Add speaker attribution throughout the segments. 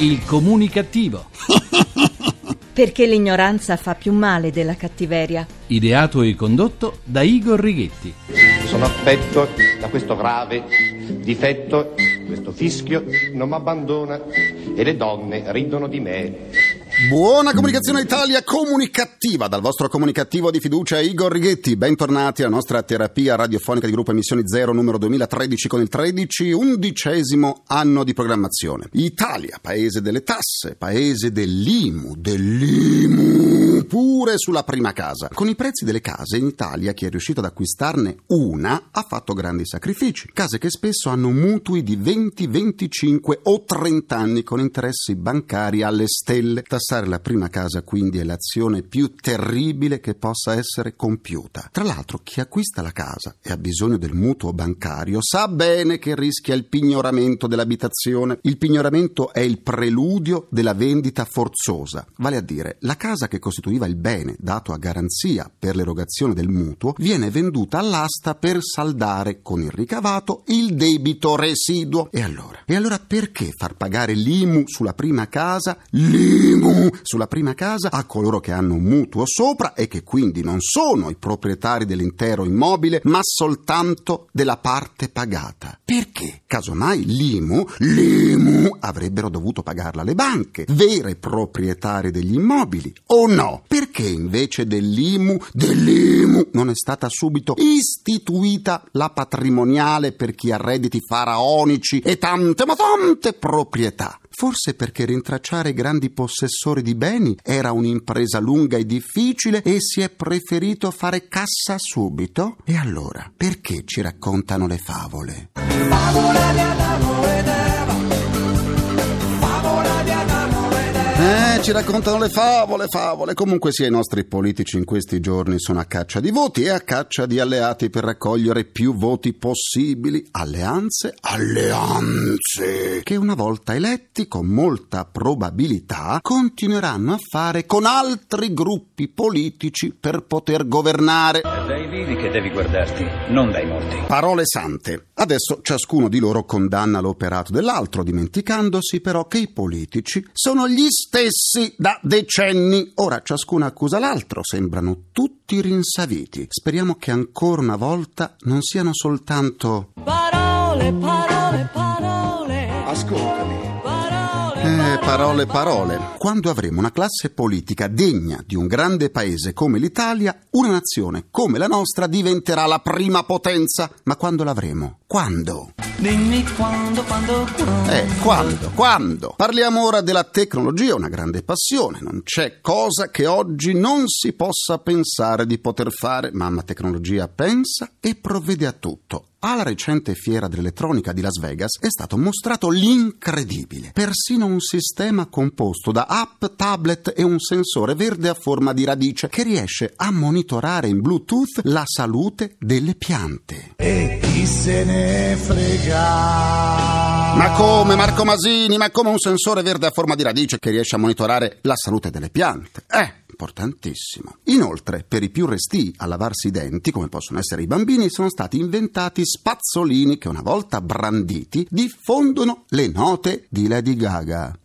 Speaker 1: Il comunicativo.
Speaker 2: Perché l'ignoranza fa più male della cattiveria.
Speaker 1: Ideato e condotto da Igor Righetti.
Speaker 3: Sono affetto da questo grave difetto, questo fischio non mi abbandona e le donne ridono di me.
Speaker 4: Buona comunicazione Italia comunicativa dal vostro comunicativo di fiducia Igor Righetti. Bentornati alla nostra terapia radiofonica di gruppo Emissioni Zero numero 2013 con il 13, undicesimo anno di programmazione. Italia, paese delle tasse, paese dell'IMU, dell'IMU pure sulla prima casa. Con i prezzi delle case in Italia chi è riuscito ad acquistarne una ha fatto grandi sacrifici. Case che spesso hanno mutui di 20, 25 o 30 anni con interessi bancari alle stelle. Tassare la prima casa quindi è l'azione più terribile che possa essere compiuta. Tra l'altro chi acquista la casa e ha bisogno del mutuo bancario sa bene che rischia il pignoramento dell'abitazione. Il pignoramento è il preludio della vendita forzosa, vale a dire la casa che costituiva il bene dato a garanzia per l'erogazione del mutuo viene venduta all'asta per saldare con il ricavato il debito residuo. E allora? E allora perché far pagare l'IMU sulla prima casa? L'IMU sulla prima casa a coloro che hanno un mutuo sopra e che quindi non sono i proprietari dell'intero immobile, ma soltanto della parte pagata. Perché? Casomai l'IMU, l'IMU avrebbero dovuto pagarla le banche, vere proprietarie degli immobili, o no? Perché invece dell'IMU, dell'IMU non è stata subito istituita la patrimoniale per chi ha redditi faraonici e tante ma tante proprietà? Forse perché rintracciare grandi possessori di beni era un'impresa lunga e difficile e si è preferito fare cassa subito? E allora, perché ci raccontano le favole? Favola Eh, ci raccontano le favole, favole. Comunque sia, i nostri politici in questi giorni sono a caccia di voti e a caccia di alleati per raccogliere più voti possibili. Alleanze, alleanze, che una volta eletti con molta probabilità continueranno a fare con altri gruppi politici per poter governare.
Speaker 5: Dai vivi che devi guardarti, non dai morti.
Speaker 4: Parole sante. Adesso ciascuno di loro condanna l'operato dell'altro, dimenticandosi però che i politici sono gli stessi da decenni. Ora ciascuno accusa l'altro, sembrano tutti rinsaviti. Speriamo che ancora una volta non siano soltanto
Speaker 6: Parole, parole, parole.
Speaker 4: Ascoltami.
Speaker 6: Parole,
Speaker 4: Eh, parole, parole. Quando avremo una classe politica degna di un grande paese come l'Italia, una nazione come la nostra diventerà la prima potenza. Ma quando l'avremo? Quando?
Speaker 6: Dimmi quando, quando, quando.
Speaker 4: Eh, quando? Quando? Parliamo ora della tecnologia, una grande passione. Non c'è cosa che oggi non si possa pensare di poter fare. Mamma tecnologia pensa e provvede a tutto. Alla recente fiera dell'elettronica di Las Vegas è stato mostrato l'incredibile. Persino un sistema composto da app, tablet e un sensore verde a forma di radice che riesce a monitorare in Bluetooth la salute delle piante.
Speaker 7: E chi se ne frega?
Speaker 4: Ma come Marco Masini? Ma come un sensore verde a forma di radice che riesce a monitorare la salute delle piante? Eh, importantissimo. Inoltre, per i più resti a lavarsi i denti, come possono essere i bambini, sono stati inventati spazzolini che una volta branditi diffondono le note di Lady Gaga.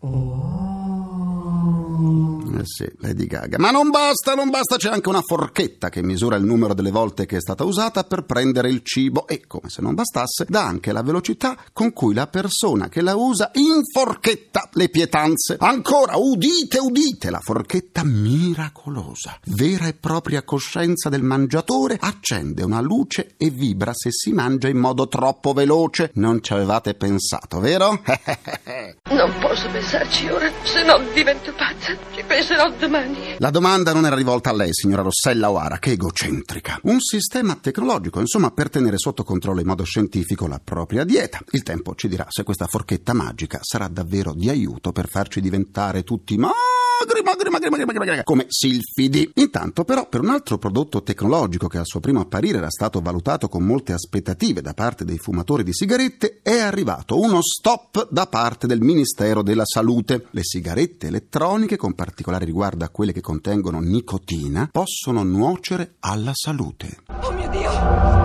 Speaker 4: Eh sì, Lady Gaga. Ma non basta, non basta, c'è anche una forchetta che misura il numero delle volte che è stata usata per prendere il cibo e, come se non bastasse, dà anche la velocità con cui la persona che la usa inforchetta le pietanze. Ancora, udite, udite, la forchetta miracolosa. Vera e propria coscienza del mangiatore accende una luce e vibra se si mangia in modo troppo veloce. Non ci avevate pensato, vero?
Speaker 8: Non posso pensarci ora, se no divento pazza. Ci penserò domani.
Speaker 4: La domanda non era rivolta a lei, signora Rossella O'Hara, che egocentrica. Un sistema tecnologico, insomma, per tenere sotto controllo in modo scientifico la propria dieta. Il tempo ci dirà se questa forchetta magica sarà davvero di aiuto per farci diventare tutti magri, magri, magri, magri, magri, magri, come silfidi. Intanto, però, per un altro prodotto tecnologico che al suo primo apparire era stato valutato con molte aspettative da parte dei fumatori di sigarette, è arrivato uno stop da parte del Ministero della Salute. Le sigarette elettroniche, con particolare riguardo a quelle che contengono nicotina, possono nuocere alla salute.
Speaker 8: Oh mio Dio!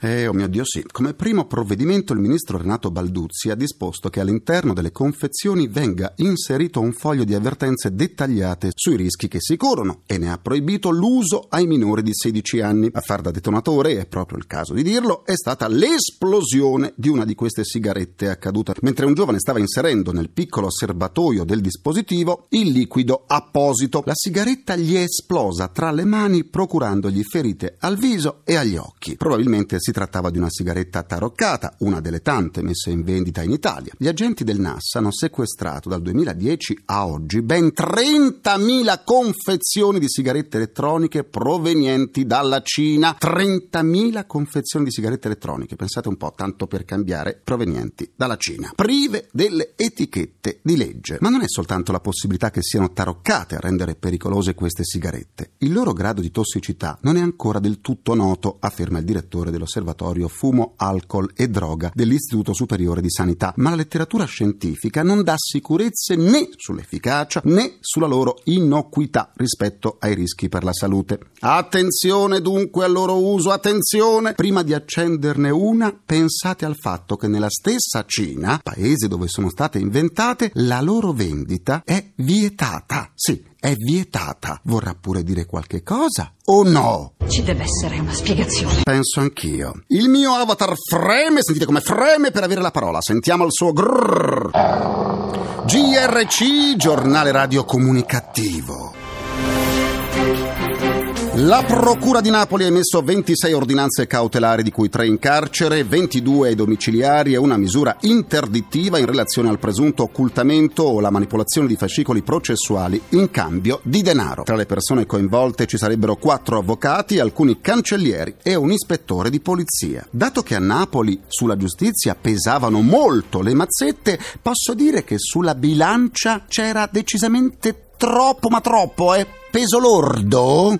Speaker 4: Eh, oh mio Dio, sì. Come primo provvedimento il ministro Renato Balduzzi ha disposto che all'interno delle confezioni venga inserito un foglio di avvertenze dettagliate sui rischi che si corrono e ne ha proibito l'uso ai minori di 16 anni. A far da detonatore, è proprio il caso di dirlo, è stata l'esplosione di una di queste sigarette accaduta mentre un giovane stava inserendo nel piccolo serbatoio del dispositivo il liquido apposito. La sigaretta gli è esplosa tra le mani procurandogli ferite al viso e agli occhi. Probabilmente si trattava di una sigaretta taroccata, una delle tante messe in vendita in Italia. Gli agenti del NAS hanno sequestrato dal 2010 a oggi ben 30.000 confezioni di sigarette elettroniche provenienti dalla Cina. 30.000 confezioni di sigarette elettroniche, pensate un po', tanto per cambiare, provenienti dalla Cina, prive delle etichette di legge. Ma non è soltanto la possibilità che siano taroccate a rendere pericolose queste sigarette. Il loro grado di tossicità non è ancora del tutto noto, afferma il direttore dell'osservatorio Fumo, Alcol e Droga dell'Istituto Superiore di Sanità, ma la letteratura scientifica non dà sicurezze né sull'efficacia né sulla loro innocuità rispetto ai rischi per la salute. Attenzione dunque al loro uso, attenzione! Prima di accenderne una, pensate al fatto che nella stessa Cina, paese dove sono state inventate, la loro vendita è vietata. Sì, è vietata. Vorrà pure dire qualche cosa o no?
Speaker 9: Ci deve essere una spiegazione.
Speaker 4: Penso anch'io. Il mio avatar freme, sentite come freme per avere la parola. Sentiamo il suo grrr. GRC, giornale radio comunicativo. La Procura di Napoli ha emesso 26 ordinanze cautelari, di cui 3 in carcere, 22 ai domiciliari e una misura interdittiva in relazione al presunto occultamento o la manipolazione di fascicoli processuali in cambio di denaro. Tra le persone coinvolte ci sarebbero 4 avvocati, alcuni cancellieri e un ispettore di polizia. Dato che a Napoli sulla giustizia pesavano molto le mazzette, posso dire che sulla bilancia c'era decisamente troppo, ma troppo, eh? Peso lordo?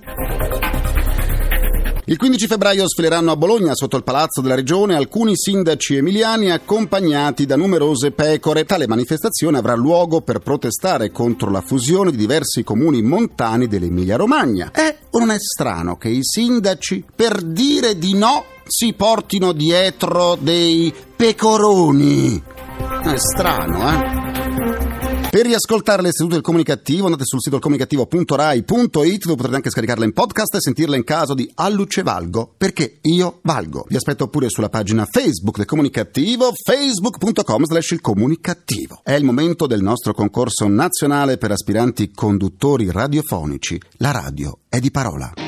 Speaker 4: Il 15 febbraio sfileranno a Bologna sotto il palazzo della regione alcuni sindaci emiliani accompagnati da numerose pecore. Tale manifestazione avrà luogo per protestare contro la fusione di diversi comuni montani dell'Emilia-Romagna. È o non è strano che i sindaci, per dire di no, si portino dietro dei pecoroni? È strano, eh? Per riascoltare le sedute del comunicativo andate sul sito comunicativo.rai.it dove potrete anche scaricarla in podcast e sentirla in caso di Alluce Valgo, perché io valgo. Vi aspetto pure sulla pagina Facebook del comunicativo, facebook.com slash il comunicativo. È il momento del nostro concorso nazionale per aspiranti conduttori radiofonici. La radio è di parola.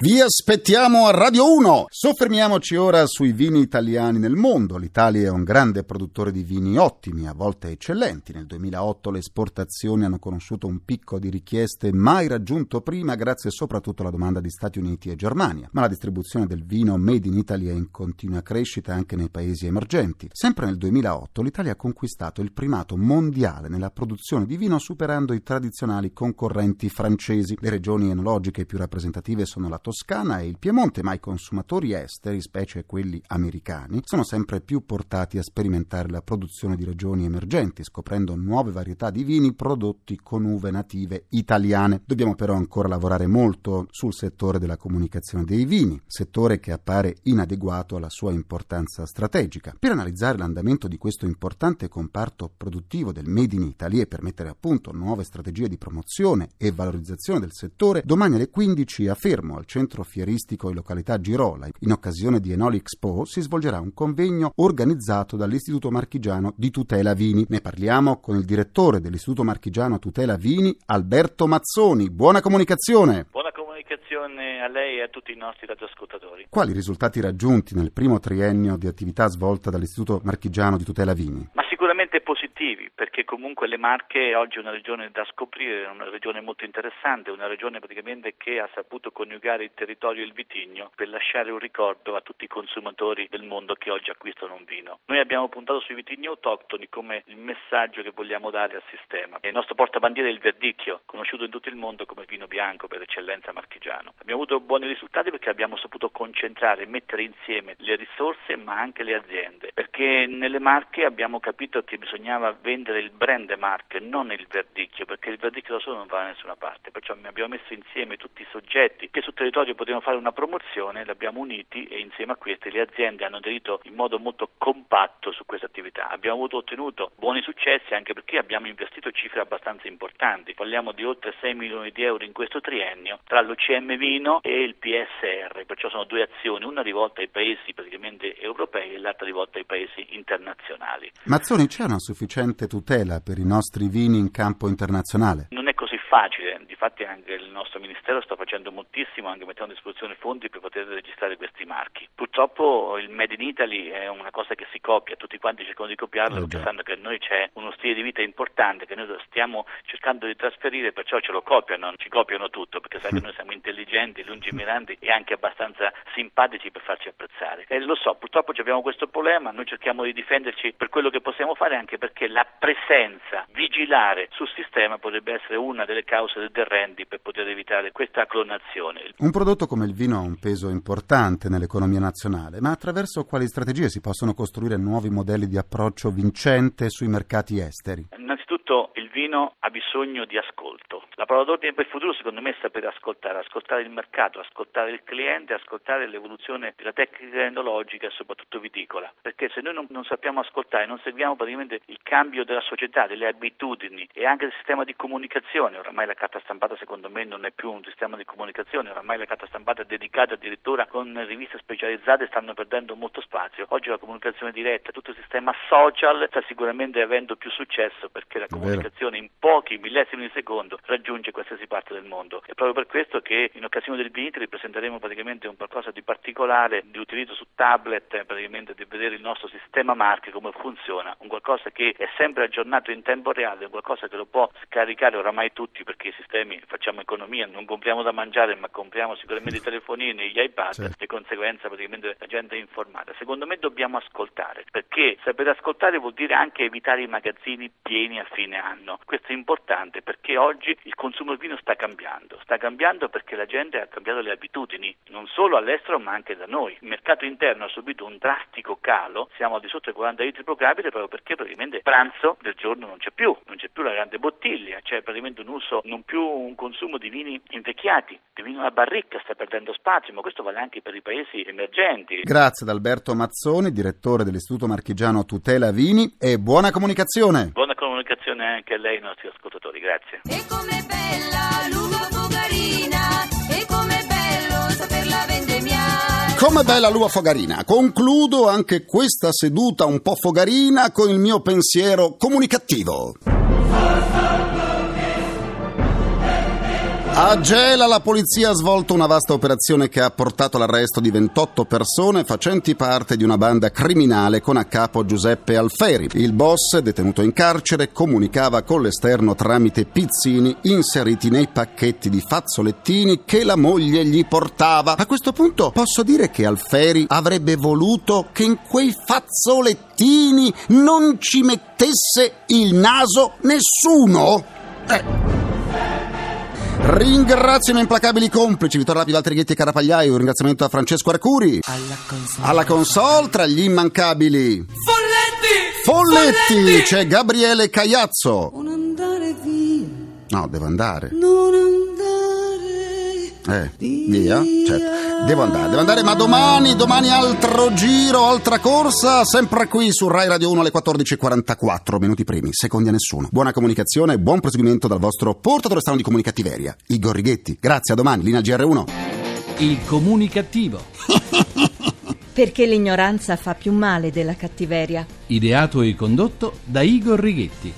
Speaker 4: Vi aspettiamo a Radio 1. Soffermiamoci ora sui vini italiani nel mondo. L'Italia è un grande produttore di vini ottimi, a volte eccellenti. Nel 2008 le esportazioni hanno conosciuto un picco di richieste mai raggiunto prima grazie soprattutto alla domanda di Stati Uniti e Germania. Ma la distribuzione del vino made in Italy è in continua crescita anche nei paesi emergenti. Sempre nel 2008 l'Italia ha conquistato il primato mondiale nella produzione di vino superando i tradizionali concorrenti francesi. Le regioni enologiche più rappresentative sono la Toscana e il Piemonte, ma i consumatori esteri, specie quelli americani, sono sempre più portati a sperimentare la produzione di regioni emergenti, scoprendo nuove varietà di vini prodotti con uve native italiane. Dobbiamo però ancora lavorare molto sul settore della comunicazione dei vini, settore che appare inadeguato alla sua importanza strategica. Per analizzare l'andamento di questo importante comparto produttivo del Made in Italy e per mettere a punto nuove strategie di promozione e valorizzazione del settore, domani alle 15 a Fermo, al centro fieristico e località Girola. In occasione di Enoli Expo si svolgerà un convegno organizzato dall'Istituto Marchigiano di Tutela Vini. Ne parliamo con il direttore dell'Istituto Marchigiano Tutela Vini, Alberto Mazzoni. Buona comunicazione!
Speaker 10: Buona comunicazione a lei e a tutti i nostri radioascoltatori.
Speaker 4: Quali risultati raggiunti nel primo triennio di attività svolta dall'Istituto Marchigiano di Tutela Vini?
Speaker 10: Positivi perché comunque le Marche oggi è una regione da scoprire, è una regione molto interessante, una regione praticamente che ha saputo coniugare il territorio e il vitigno per lasciare un ricordo a tutti i consumatori del mondo che oggi acquistano un vino. Noi abbiamo puntato sui vitigni autoctoni come il messaggio che vogliamo dare al sistema. Il nostro portabandiera è il Verdicchio, conosciuto in tutto il mondo come vino bianco per eccellenza marchigiano. Abbiamo avuto buoni risultati perché abbiamo saputo concentrare e mettere insieme le risorse ma anche le aziende, perché nelle Marche abbiamo capito che bisognava vendere il brand Marche, non il Verdicchio, perché il Verdicchio da solo non va da nessuna parte, perciò abbiamo messo insieme tutti i soggetti che sul territorio potevano fare una promozione, li abbiamo uniti e insieme a questi le aziende hanno aderito in modo molto compatto su questa attività. Abbiamo avuto ottenuto buoni successi anche perché abbiamo investito cifre abbastanza importanti, parliamo di oltre 6 milioni di euro in questo triennio tra l'OCM Vino e il PSR, perciò sono due azioni, una rivolta ai paesi praticamente europei e l'altra rivolta ai paesi internazionali.
Speaker 4: Mazzoni, c'è una sufficiente tutela per i nostri vini in campo internazionale?
Speaker 10: Facile, difatti anche il nostro Ministero sta facendo moltissimo, anche mettendo a disposizione fondi per poter registrare questi marchi. Purtroppo il Made in Italy è una cosa che si copia, tutti quanti cercano di copiarlo,
Speaker 4: Eh,
Speaker 10: perché sanno che noi c'è uno stile di vita importante che noi stiamo cercando di trasferire, perciò ce lo copiano, ci copiano tutto, perché sai che noi siamo intelligenti, lungimiranti e anche abbastanza simpatici per farci apprezzare. E lo so, purtroppo abbiamo questo problema, noi cerchiamo di difenderci per quello che possiamo fare, anche perché la presenza, vigilare sul sistema potrebbe essere una delle cause del rendi per poter evitare questa clonazione.
Speaker 4: Un prodotto come il vino ha un peso importante nell'economia nazionale, ma attraverso quali strategie si possono costruire nuovi modelli di approccio vincente sui mercati esteri?
Speaker 10: Innanzitutto il vino ha bisogno di ascolto. La parola d'ordine per il futuro secondo me è sapere ascoltare, ascoltare il mercato, ascoltare il cliente, ascoltare l'evoluzione della tecnica enologica e soprattutto viticola. Perché se noi non, non sappiamo ascoltare, non seguiamo praticamente il cambio della società, delle abitudini e anche del sistema di comunicazione, oramai la carta stampata secondo me non è più un sistema di comunicazione, oramai la carta stampata è dedicata addirittura con riviste specializzate stanno perdendo molto spazio. Oggi la comunicazione diretta, tutto il sistema social sta sicuramente avendo più successo perché la
Speaker 4: Vero.
Speaker 10: Comunicazione in pochi millesimi di secondo raggiunge qualsiasi parte del mondo. È proprio per questo che in occasione del Vinitri presenteremo praticamente un qualcosa di particolare di utilizzo su tablet, eh, praticamente di vedere il nostro sistema marche come funziona, un qualcosa che è sempre aggiornato in tempo reale, un qualcosa che lo può scaricare oramai tutti perché i sistemi facciamo economia, non compriamo da mangiare ma compriamo sicuramente i telefonini, gli iPad,
Speaker 4: Certo.
Speaker 10: di conseguenza praticamente la gente è informata. Secondo me dobbiamo ascoltare perché sapere ascoltare vuol dire anche evitare i magazzini pieni a fine anno. Questo è importante perché oggi il consumo del vino sta cambiando, sta cambiando perché la gente ha cambiato le abitudini, non solo all'estero ma anche da noi. Il mercato interno ha subito un drastico calo, siamo al di sotto dei 40 litri pro capite proprio perché praticamente pranzo del giorno non c'è più, non c'è più la grande bottiglia, c'è praticamente un uso, non più un consumo di vini invecchiati, di vino alla barricca sta perdendo spazio, ma questo vale anche per i paesi emergenti.
Speaker 4: Grazie ad Alberto Mazzoni, direttore dell'Istituto Marchigiano Tutela Vini e buona comunicazione.
Speaker 10: Buona comunicazione anche a lei e ai nostri ascoltatori, grazie.
Speaker 6: E com'è bella l'uva fogarina, e com'è bello saperla vendemmiare.
Speaker 4: Come bella l'ua fogarina. Concludo anche questa seduta un po' fogarina con il mio pensiero comunicativo. A Gela la polizia ha svolto una vasta operazione che ha portato all'arresto di 28 persone facenti parte di una banda criminale con a capo Giuseppe Alferi. Il boss, detenuto in carcere, comunicava con l'esterno tramite pizzini inseriti nei pacchetti di fazzolettini che la moglie gli portava. A questo punto posso dire che Alferi avrebbe voluto che in quei fazzolettini non ci mettesse il naso nessuno. Eh. Ringrazio i miei implacabili complici Vittorio Rapi, Valtteri Ghetti e Carapagliai. Un ringraziamento a Francesco Arcuri.
Speaker 6: Alla console.
Speaker 4: Alla console tra gli immancabili
Speaker 6: Folletti!
Speaker 4: Folletti c'è Gabriele Cagliazzo.
Speaker 6: Non andare via,
Speaker 4: No, devo andare.
Speaker 6: non andare
Speaker 4: Eh, via? Certo. Devo andare, devo andare, ma domani, domani altro giro, altra corsa, sempre qui su Rai Radio 1 alle 14.44, minuti primi, secondi a nessuno. Buona comunicazione e buon proseguimento dal vostro portatore strano di comunicattiveria, Igor Righetti. Grazie, a domani, linea GR1.
Speaker 1: Il comunicativo.
Speaker 2: Perché l'ignoranza fa più male della cattiveria.
Speaker 1: Ideato e condotto da Igor Righetti.